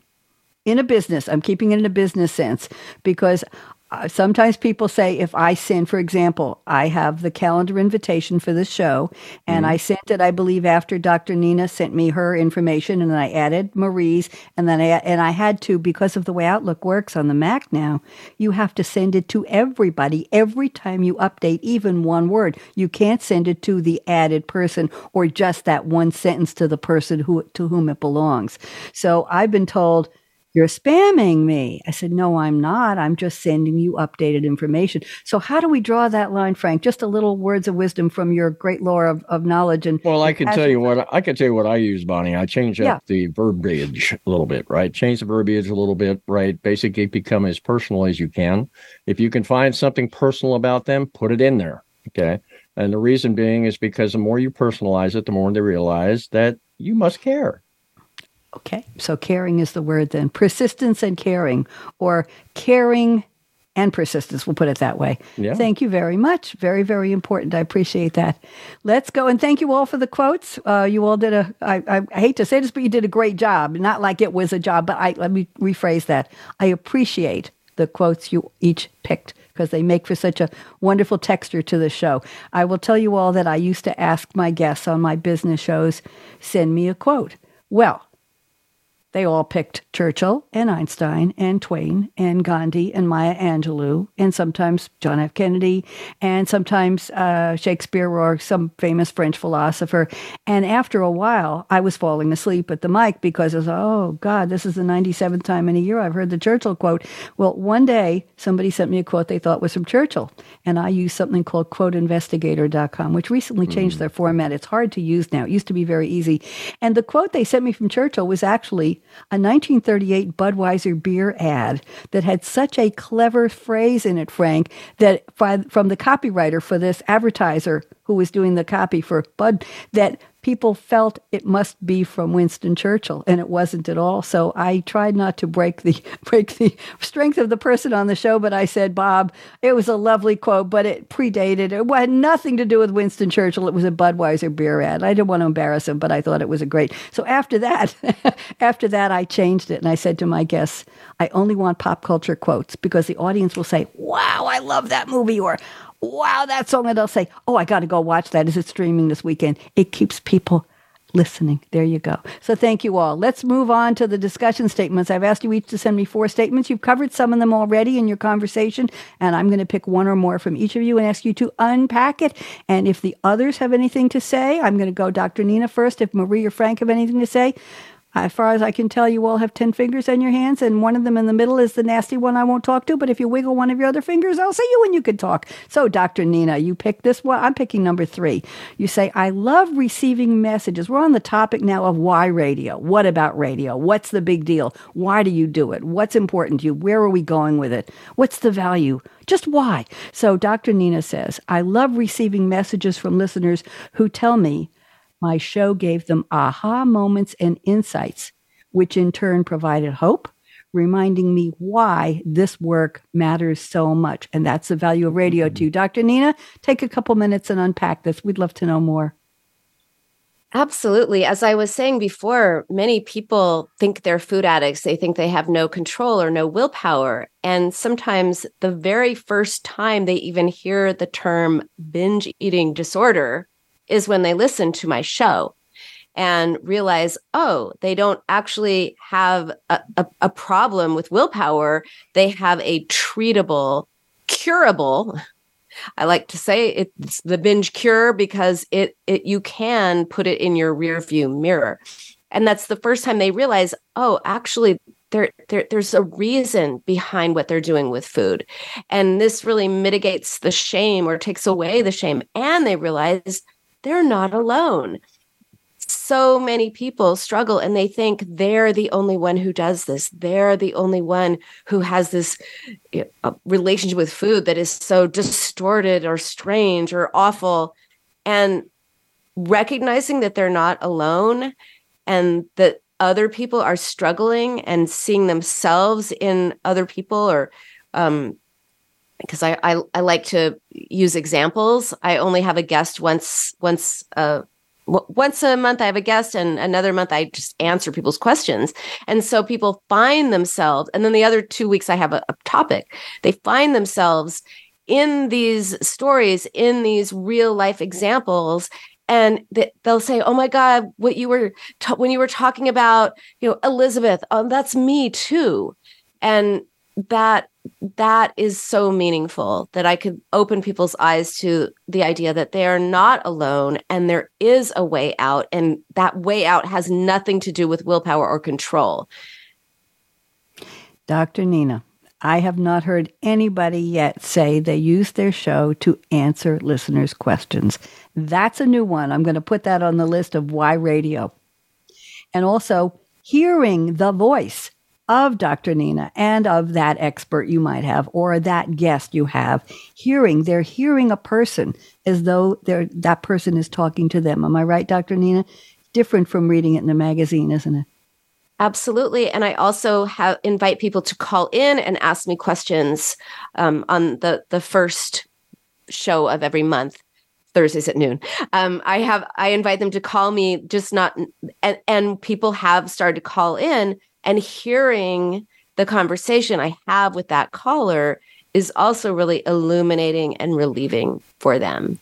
In a business, I'm keeping it in a business sense because uh, sometimes people say if I send, for example, I have the calendar invitation for the show, and mm-hmm. I sent it, I believe, after Dr. Nina sent me her information, and I added Marie's, and then I and I had to because of the way Outlook works on the Mac now. You have to send it to everybody every time you update even one word. You can't send it to the added person or just that one sentence to the person who to whom it belongs. So I've been told you're spamming me. I said, No, I'm not. I'm just sending you updated information. So, how do we draw that line, Frank? Just a little words of wisdom from your great lore of, of knowledge. And well, I can tell you what I can tell you what I use, Bonnie. I change up yeah. the verbiage a little bit, right? Change the verbiage a little bit, right? Basically, become as personal as you can. If you can find something personal about them, put it in there. Okay. And the reason being is because the more you personalize it, the more they realize that you must care. Okay, so caring is the word then. Persistence and caring, or caring and persistence. We'll put it that way. Yeah. Thank you very much. Very, very important. I appreciate that. Let's go and thank you all for the quotes. Uh, you all did a. I, I, I hate to say this, but you did a great job. Not like it was a job, but I let me rephrase that. I appreciate the quotes you each picked because they make for such a wonderful texture to the show. I will tell you all that I used to ask my guests on my business shows, send me a quote. Well, they all picked Churchill and Einstein and Twain and Gandhi and Maya Angelou and sometimes John F. Kennedy and sometimes uh, Shakespeare or some famous French philosopher. And after a while, I was falling asleep at the mic because I was, oh God, this is the 97th time in a year I've heard the Churchill quote. Well, one day somebody sent me a quote they thought was from Churchill. And I used something called quoteinvestigator.com, which recently changed mm. their format. It's hard to use now. It used to be very easy. And the quote they sent me from Churchill was actually a 1938 Budweiser beer ad that had such a clever phrase in it, Frank, that from the copywriter for this advertiser who was doing the copy for Bud, that people felt it must be from Winston Churchill, and it wasn't at all. So I tried not to break the break the strength of the person on the show, but I said, Bob, it was a lovely quote, but it predated. It had nothing to do with Winston Churchill. It was a Budweiser beer ad. I didn't want to embarrass him, but I thought it was a great. So after that, after that, I changed it, and I said to my guests, I only want pop culture quotes because the audience will say, "Wow, I love that movie," or wow, that song. And they'll say, oh, I got to go watch that. Is it streaming this weekend? It keeps people listening. There you go. So thank you all. Let's move on to the discussion statements. I've asked you each to send me four statements. You've covered some of them already in your conversation, and I'm going to pick one or more from each of you and ask you to unpack it. And if the others have anything to say, I'm going to go Dr. Nina first. If Marie or Frank have anything to say, as far as I can tell, you all have 10 fingers on your hands, and one of them in the middle is the nasty one I won't talk to. But if you wiggle one of your other fingers, I'll see you when you can talk. So, Dr. Nina, you pick this one. I'm picking number three. You say, I love receiving messages. We're on the topic now of why radio. What about radio? What's the big deal? Why do you do it? What's important to you? Where are we going with it? What's the value? Just why? So, Dr. Nina says, I love receiving messages from listeners who tell me my show gave them aha moments and insights, which in turn provided hope, reminding me why this work matters so much. And that's the value of radio, mm-hmm. too. Dr. Nina, take a couple minutes and unpack this. We'd love to know more. Absolutely. As I was saying before, many people think they're food addicts. They think they have no control or no willpower. And sometimes the very first time they even hear the term binge eating disorder, is when they listen to my show and realize, oh, they don't actually have a, a, a problem with willpower. They have a treatable, curable. I like to say it's the binge cure because it, it you can put it in your rear view mirror. And that's the first time they realize, oh, actually, there, there, there's a reason behind what they're doing with food. And this really mitigates the shame or takes away the shame. And they realize they're not alone. So many people struggle and they think they're the only one who does this. They're the only one who has this relationship with food that is so distorted or strange or awful. And recognizing that they're not alone and that other people are struggling and seeing themselves in other people or um, because I, I, I like to use examples. I only have a guest once once uh once a month I have a guest and another month I just answer people's questions. And so people find themselves and then the other 2 weeks I have a, a topic. They find themselves in these stories in these real life examples and they'll say oh my god what you were when you were talking about you know elizabeth oh that's me too and that that is so meaningful that I could open people's eyes to the idea that they are not alone and there is a way out. And that way out has nothing to do with willpower or control. Dr. Nina, I have not heard anybody yet say they use their show to answer listeners' questions. That's a new one. I'm going to put that on the list of why radio. And also, hearing the voice of Dr. Nina and of that expert you might have or that guest you have hearing they're hearing a person as though that person is talking to them am i right dr nina different from reading it in a magazine isn't it absolutely and i also have invite people to call in and ask me questions um, on the the first show of every month Thursdays at noon. Um, I have I invite them to call me, just not and, and people have started to call in and hearing the conversation I have with that caller is also really illuminating and relieving for them.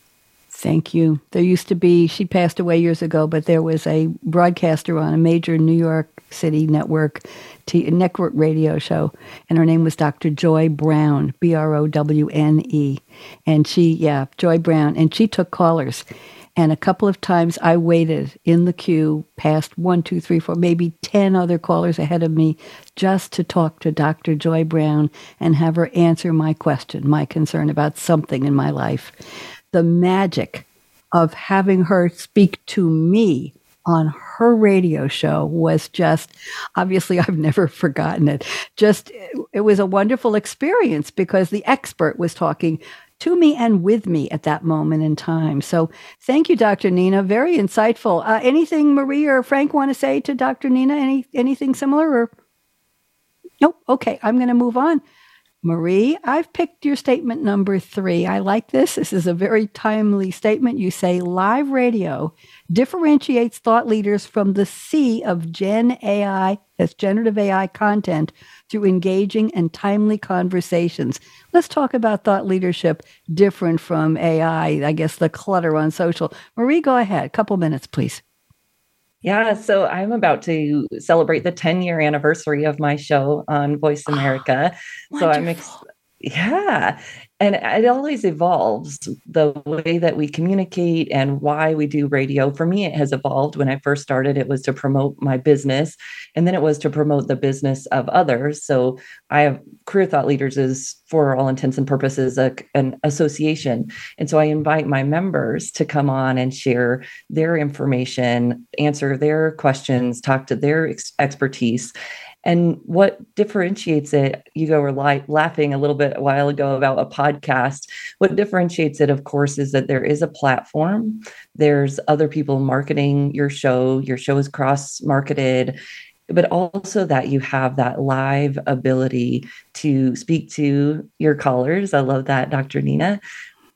Thank you. There used to be, she passed away years ago, but there was a broadcaster on a major New York City network, t- network radio show, and her name was Dr. Joy Browne, B R O W N E. And she, yeah, Joy Browne, and she took callers. And a couple of times I waited in the queue past one, two, three, four, maybe 10 other callers ahead of me just to talk to Dr. Joy Browne and have her answer my question, my concern about something in my life the magic of having her speak to me on her radio show was just obviously I've never forgotten it. Just it was a wonderful experience because the expert was talking to me and with me at that moment in time. So thank you, Dr. Nina. Very insightful. Uh, anything Marie or Frank want to say to Dr. Nina? Any anything similar or? Nope. Okay, I'm going to move on. Marie, I've picked your statement number three. I like this. This is a very timely statement. You say live radio differentiates thought leaders from the sea of Gen AI, that's generative AI content, through engaging and timely conversations. Let's talk about thought leadership different from AI, I guess the clutter on social. Marie, go ahead. A couple minutes, please. Yeah, so I'm about to celebrate the 10 year anniversary of my show on Voice America. Oh, so I'm ex- yeah, and it always evolves the way that we communicate and why we do radio. For me it has evolved. When i first started it was to promote my business and then it was to promote the business of others. So i have career thought leaders is for all intents and purposes a, an association. And so i invite my members to come on and share their information answer their questions talk to their ex- expertise and what differentiates it, you go were li- laughing a little bit a while ago about a podcast. What differentiates it, of course, is that there is a platform. There's other people marketing your show. Your show is cross marketed but also that you have that live ability to speak to your callers. I love that, Dr. Nina,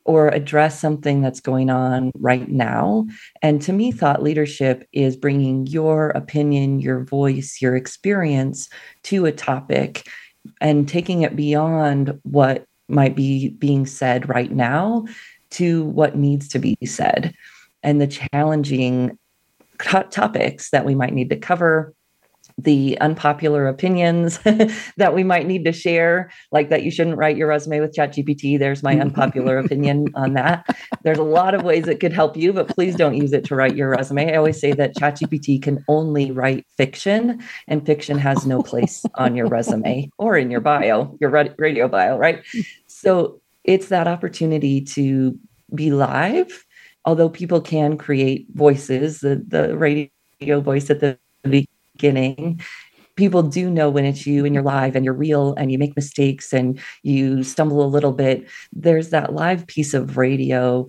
or address something that's going on right now. And to me, thought leadership is bringing your opinion, your voice, your experience to a topic and taking it beyond what might be being said right now to what needs to be said and the challenging topics that we might need to cover the unpopular opinions that we might need to share, like that you shouldn't write your resume with ChatGPT. There's my unpopular opinion on that. There's a lot of ways it could help you, but please don't use it to write your resume. I always say that ChatGPT can only write fiction, and fiction has no place on your resume or in your bio, your radio bio, right? So it's that opportunity to be live, although people can create voices, the, the radio voice at the beginning people do know when it's you and you're live and you're real and you make mistakes and you stumble a little bit. There's that live piece of radio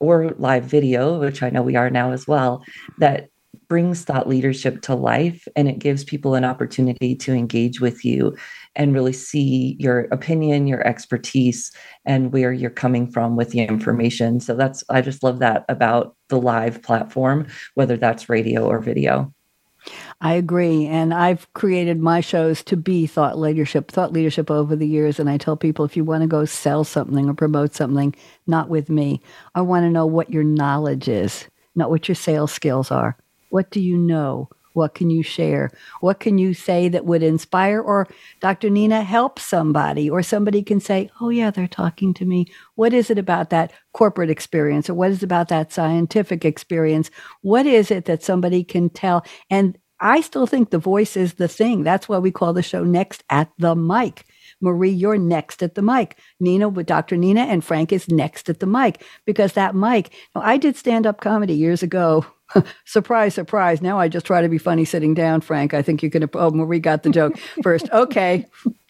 or live video which i know we are now as well that brings thought leadership to life and it gives people an opportunity to engage with you and really see your opinion your expertise and where you're coming from with the information. So that's i just love that about the live platform whether that's radio or video I agree. And I've created my shows to be thought leadership, thought leadership over the years. And I tell people if you want to go sell something or promote something, not with me, I want to know what your knowledge is, not what your sales skills are. What do you know? What can you share? What can you say that would inspire or Dr. Nina help somebody or somebody can say, "Oh yeah, they're talking to me." What is it about that corporate experience or what is about that scientific experience? What is it that somebody can tell and I still think the voice is the thing. That's why we call the show Next at the Mic. Marie, you're next at the mic. Nina with Dr. Nina and Frank is next at the mic because that mic. Now, I did stand up comedy years ago. surprise, surprise. Now I just try to be funny sitting down, Frank. I think you can. Oh, Marie got the joke first. Okay.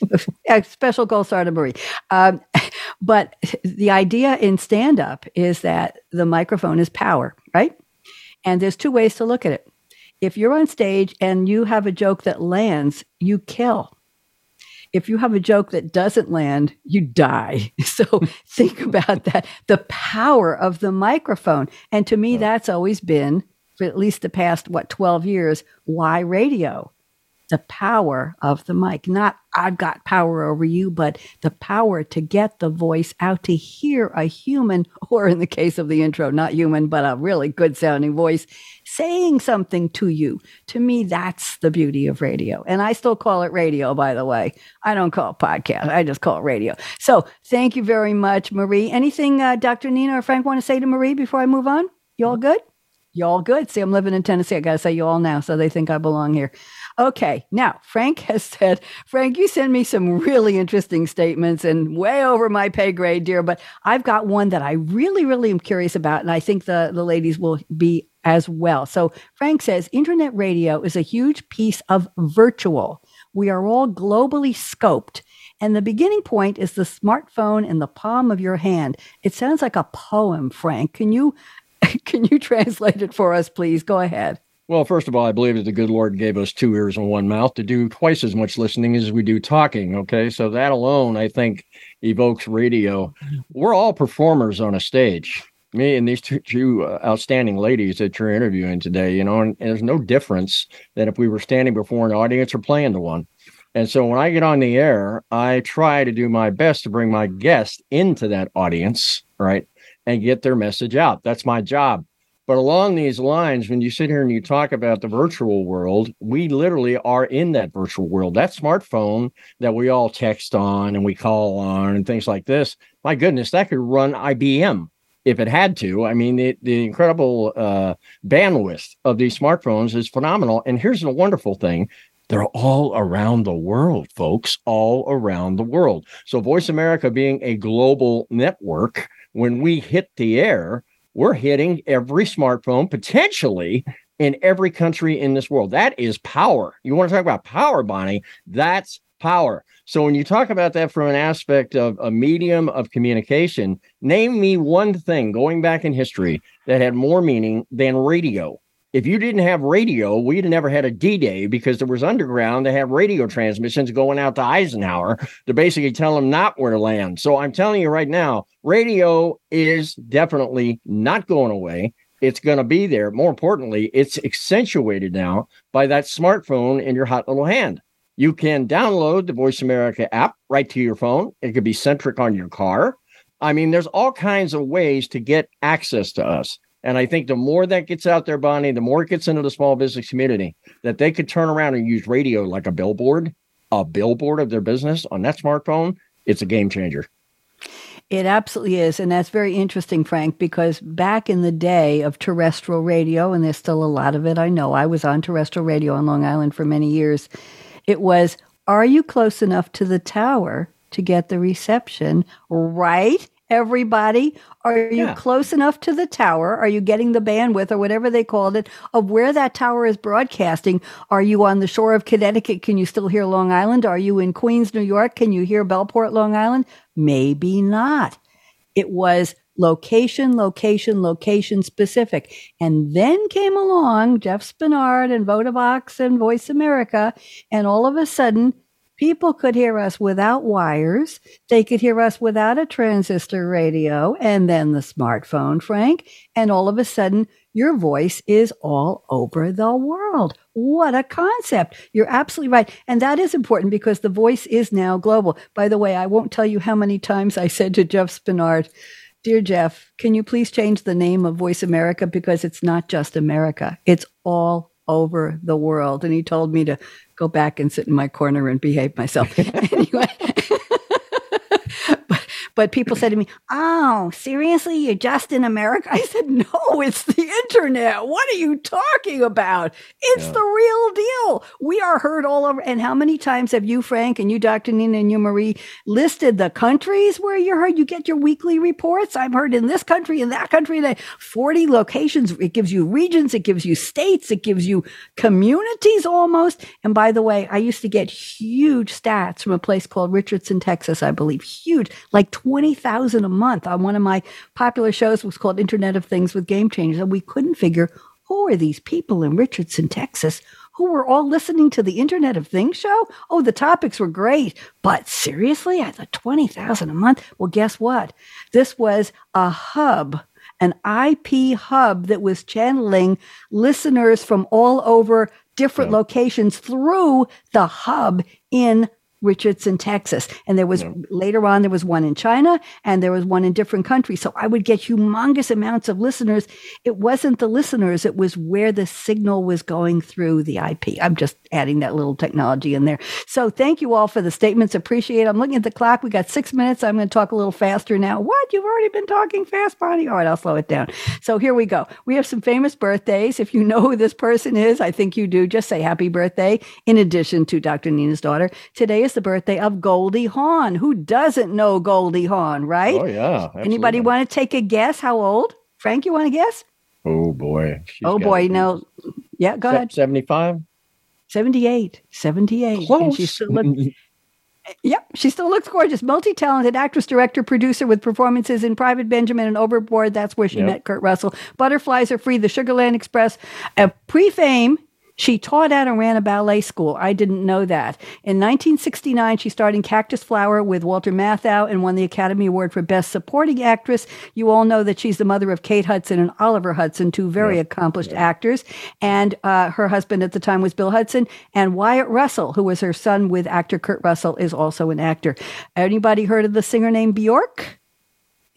Special gold star to Marie. Um, but the idea in stand up is that the microphone is power, right? And there's two ways to look at it if you're on stage and you have a joke that lands, you kill. If you have a joke that doesn't land, you die. So think about that the power of the microphone. And to me, that's always been, for at least the past, what, 12 years, why radio? The power of the mic. Not I've got power over you, but the power to get the voice out to hear a human, or in the case of the intro, not human, but a really good sounding voice saying something to you. To me, that's the beauty of radio. And I still call it radio, by the way. I don't call it podcast, I just call it radio. So thank you very much, Marie. Anything uh, Dr. Nina or Frank want to say to Marie before I move on? You all good? Y'all good? See, I'm living in Tennessee. I got to say you all now, so they think I belong here. Okay, now Frank has said, Frank, you send me some really interesting statements and way over my pay grade, dear. But I've got one that I really, really am curious about, and I think the, the ladies will be as well. So Frank says, Internet radio is a huge piece of virtual. We are all globally scoped. And the beginning point is the smartphone in the palm of your hand. It sounds like a poem, Frank. Can you Can you translate it for us, please? Go ahead. Well, first of all, I believe that the good Lord gave us two ears and one mouth to do twice as much listening as we do talking. Okay. So that alone, I think, evokes radio. We're all performers on a stage. Me and these two, two uh, outstanding ladies that you're interviewing today, you know, and, and there's no difference than if we were standing before an audience or playing to one. And so when I get on the air, I try to do my best to bring my guest into that audience, right? and get their message out. That's my job. But along these lines, when you sit here and you talk about the virtual world, we literally are in that virtual world. That smartphone that we all text on and we call on and things like this, my goodness, that could run IBM if it had to. I mean, the, the incredible uh, bandwidth of these smartphones is phenomenal. And here's the wonderful thing they're all around the world, folks, all around the world. So, Voice America being a global network, when we hit the air, we're hitting every smartphone potentially in every country in this world. That is power. You want to talk about power, Bonnie? That's power. So when you talk about that from an aspect of a medium of communication, name me one thing going back in history that had more meaning than radio if you didn't have radio, we'd have never had a D Day because there was underground that had radio transmissions going out to Eisenhower to basically tell him not where to land. So I'm telling you right now, radio is definitely not going away. It's going to be there. More importantly, it's accentuated now by that smartphone in your hot little hand. You can download the Voice America app right to your phone. It could be centric on your car. I mean, there's all kinds of ways to get access to us. And I think the more that gets out there, Bonnie, the more it gets into the small business community, that they could turn around and use radio like a billboard, a billboard of their business on that smartphone. It's a game changer. It absolutely is. And that's very interesting, Frank, because back in the day of terrestrial radio, and there's still a lot of it, I know I was on terrestrial radio on Long Island for many years, it was Are you close enough to the tower to get the reception right everybody? Are you yeah. close enough to the tower? Are you getting the bandwidth or whatever they called it of where that tower is broadcasting? Are you on the shore of Connecticut? Can you still hear Long Island? Are you in Queens, New York? Can you hear Bellport, Long Island? Maybe not. It was location, location, location specific. And then came along Jeff Spenard and Vodabox and Voice America, and all of a sudden People could hear us without wires. They could hear us without a transistor radio and then the smartphone, Frank. And all of a sudden, your voice is all over the world. What a concept. You're absolutely right. And that is important because the voice is now global. By the way, I won't tell you how many times I said to Jeff Spenard, Dear Jeff, can you please change the name of Voice America because it's not just America, it's all over the world. And he told me to go back and sit in my corner and behave myself. anyway. But people said to me, Oh, seriously? You're just in America? I said, No, it's the internet. What are you talking about? It's yeah. the real deal. We are heard all over. And how many times have you, Frank, and you, Dr. Nina, and you, Marie, listed the countries where you're heard? You get your weekly reports. I'm heard in this country, in that country, in 40 locations. It gives you regions, it gives you states, it gives you communities almost. And by the way, I used to get huge stats from a place called Richardson, Texas, I believe. Huge, like 20,000 a month on one of my popular shows was called Internet of Things with Game Changers. And we couldn't figure who are these people in Richardson, Texas, who were all listening to the Internet of Things show? Oh, the topics were great. But seriously, at the 20,000 a month? Well, guess what? This was a hub an IP hub that was channeling listeners from all over different Yeah. locations through the hub in Richardson, Texas. And there was Yeah. later on, there was one in China and there was one in different countries. So I would get humongous amounts of listeners. It wasn't the listeners, it was where the signal was going through the IP. I'm just adding that little technology in there. So thank you all for the statements. Appreciate it. I'm looking at the clock. We got six minutes. I'm going to talk a little faster now. What? You've already been talking fast, Bonnie? All right, I'll slow it down. So here we go. We have some famous birthdays. If you know who this person is, I think you do. Just say happy birthday in addition to Dr. Nina's daughter. Today is the birthday of Goldie Hawn. Who doesn't know Goldie Hawn, right? Oh yeah. Anybody want to take a guess how old? Frank, you want to guess? Oh boy. She's oh boy, no. Yeah, go se- ahead. 75? 78. 78. And she Close. still Yep, she still looks gorgeous. Multi-talented actress, director, producer with performances in Private Benjamin and Overboard. That's where she Yep. met Kurt Russell. Butterflies are free. The Sugarland Express. A pre-fame. She taught at and ran a ballet school. I didn't know that. In 1969, she starred in Cactus Flower with Walter Matthau and won the Academy Award for Best Supporting Actress. You all know that she's the mother of Kate Hudson and Oliver Hudson, two very accomplished actors. And uh, her husband at the time was Bill Hudson. And Wyatt Russell, who was her son with actor Kurt Russell, is also an actor. Anybody heard of the singer named Bjork?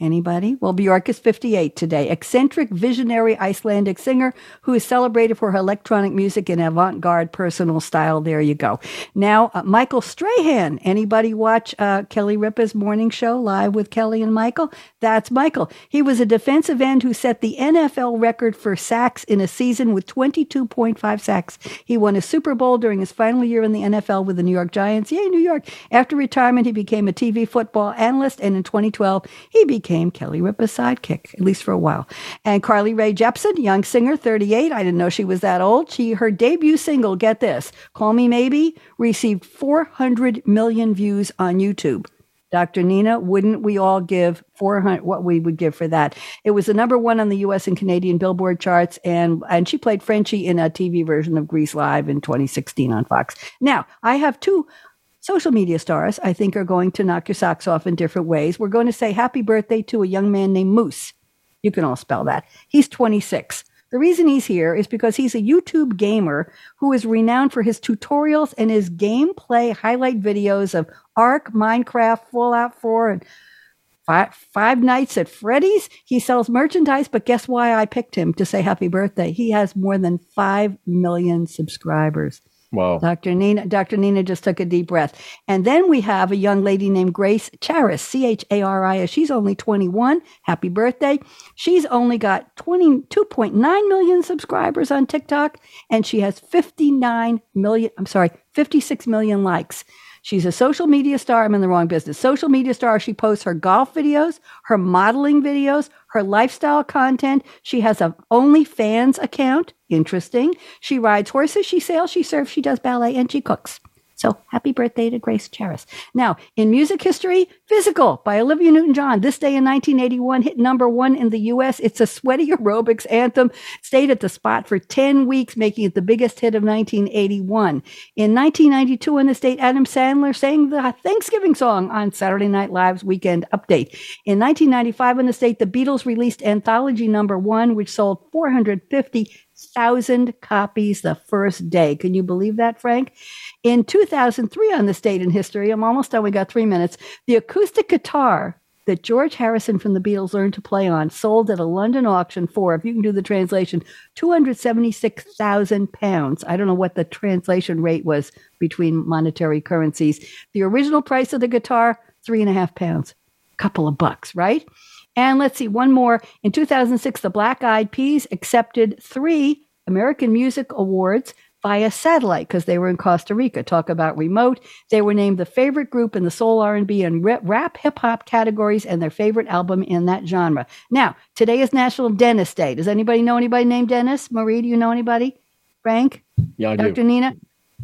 Anybody? Well, Bjork is 58 today. Eccentric, visionary Icelandic singer who is celebrated for her electronic music and avant-garde personal style. There you go. Now, uh, Michael Strahan. Anybody watch uh, Kelly Ripa's morning show live with Kelly and Michael? That's Michael. He was a defensive end who set the NFL record for sacks in a season with 22.5 sacks. He won a Super Bowl during his final year in the NFL with the New York Giants. Yay, New York. After retirement, he became a TV football analyst, and in 2012, he became Kelly Ripa's sidekick, at least for a while. And Carly Rae Jepsen, young singer, 38. I didn't know she was that old. She her debut single, get this, Call Me Maybe, received 400 million views on YouTube. Dr. Nina, wouldn't we all give 400 what we would give for that? It was the number one on the US and Canadian Billboard charts and and she played Frenchie in a TV version of Grease Live in 2016 on Fox. Now, I have two social media stars I think are going to knock your socks off in different ways. We're going to say happy birthday to a young man named Moose. You can all spell that. He's 26. The reason he's here is because he's a YouTube gamer who is renowned for his tutorials and his gameplay highlight videos of Ark, Minecraft, Fallout 4, and Five, five Nights at Freddy's. He sells merchandise, but guess why I picked him to say happy birthday? He has more than 5 million subscribers. Wow. Dr. Nina, Dr. Nina just took a deep breath. And then we have a young lady named Grace Charis, C H A R I S. She's only 21. Happy birthday. She's only got 22.9 million subscribers on TikTok, and she has 59 million, I'm sorry, 56 million likes. She's a social media star. I'm in the wrong business. Social media star. She posts her golf videos, her modeling videos, her lifestyle content. She has a OnlyFans account. Interesting. She rides horses. She sails. She serves, She does ballet and she cooks. So happy birthday to Grace Charis. Now, in music history, Physical by Olivia Newton John. This day in 1981 hit number one in the US. It's a sweaty aerobics anthem. Stayed at the spot for 10 weeks, making it the biggest hit of 1981. In 1992, in the state, Adam Sandler sang the Thanksgiving song on Saturday Night Live's Weekend Update. In 1995, in the state, the Beatles released Anthology Number One, which sold 450,000 copies the first day. Can you believe that, Frank? In 2003, on the state in history, I'm almost done. We got three minutes. The acoustic guitar that George Harrison from the Beatles learned to play on sold at a London auction for, if you can do the translation, 276,000 pounds. I don't know what the translation rate was between monetary currencies. The original price of the guitar, three and a half pounds. Couple of bucks, right? And let's see, one more. In 2006, the Black Eyed Peas accepted three American Music Awards via satellite because they were in Costa Rica. Talk about remote. They were named the favorite group in the soul R&B and rap hip hop categories and their favorite album in that genre. Now, today is National Dentist Day. Does anybody know anybody named Dennis? Marie, do you know anybody? Frank? Yeah, I do. Dr. Nina?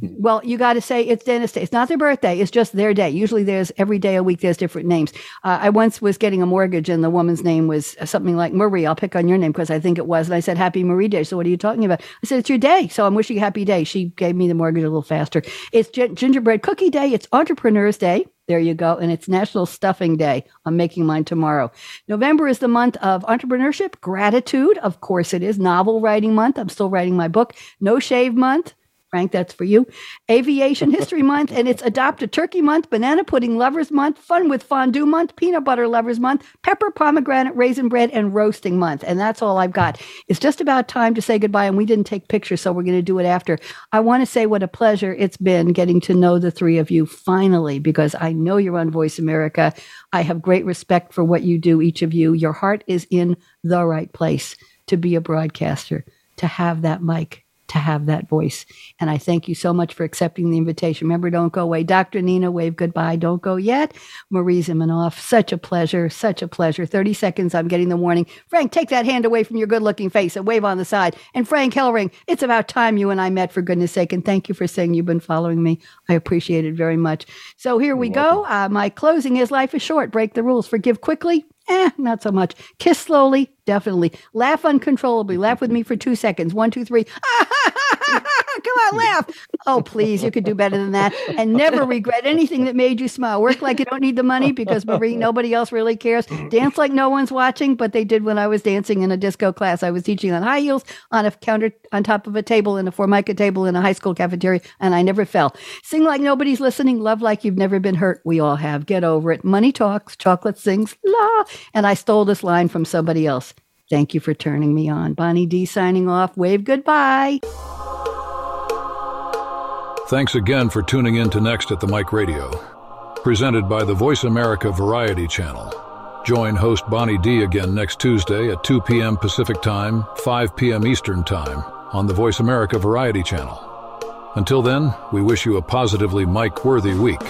Well, you got to say it's dentist day. It's not their birthday. It's just their day. Usually, there's every day a week. There's different names. Uh, I once was getting a mortgage, and the woman's name was something like Marie. I'll pick on your name because I think it was. And I said, "Happy Marie Day." So, what are you talking about? I said, "It's your day." So, I'm wishing you happy day. She gave me the mortgage a little faster. It's Gin- Gingerbread Cookie Day. It's Entrepreneurs Day. There you go. And it's National Stuffing Day. I'm making mine tomorrow. November is the month of entrepreneurship, gratitude. Of course, it is. Novel writing month. I'm still writing my book. No Shave Month. Frank, that's for you. Aviation History Month, and it's Adopt a Turkey Month, Banana Pudding Lovers Month, Fun with Fondue Month, Peanut Butter Lovers Month, Pepper Pomegranate Raisin Bread, and Roasting Month. And that's all I've got. It's just about time to say goodbye, and we didn't take pictures, so we're going to do it after. I want to say what a pleasure it's been getting to know the three of you finally, because I know you're on Voice America. I have great respect for what you do, each of you. Your heart is in the right place to be a broadcaster, to have that mic, to have that voice. And I thank you so much for accepting the invitation. Remember, don't go away. Dr. Nina, wave goodbye. Don't go yet. Marie Zimenoff, such a pleasure, such a pleasure. 30 seconds, I'm getting the warning. Frank, take that hand away from your good looking face and wave on the side. And Frank Helring, it's about time you and I met, for goodness sake. And thank you for saying you've been following me. I appreciate it very much. So here we go. Uh, my closing is life is short. Break the rules. Forgive quickly. Eh, not so much. Kiss slowly, definitely. Laugh uncontrollably. Laugh with me for two seconds. One, two, three. Come on, laugh. Oh, please, you could do better than that. And never regret anything that made you smile. Work like you don't need the money because Marie, nobody else really cares. Dance like no one's watching, but they did when I was dancing in a disco class. I was teaching on high heels on a counter on top of a table in a formica table in a high school cafeteria, and I never fell. Sing like nobody's listening. Love like you've never been hurt. We all have. Get over it. Money talks. Chocolate sings. La. And I stole this line from somebody else. Thank you for turning me on. Bonnie D signing off. Wave goodbye. Thanks again for tuning in to Next at the Mic Radio, presented by the Voice America Variety Channel. Join host Bonnie D again next Tuesday at 2 p.m. Pacific Time, 5 p.m. Eastern Time on the Voice America Variety Channel. Until then, we wish you a positively mic worthy week.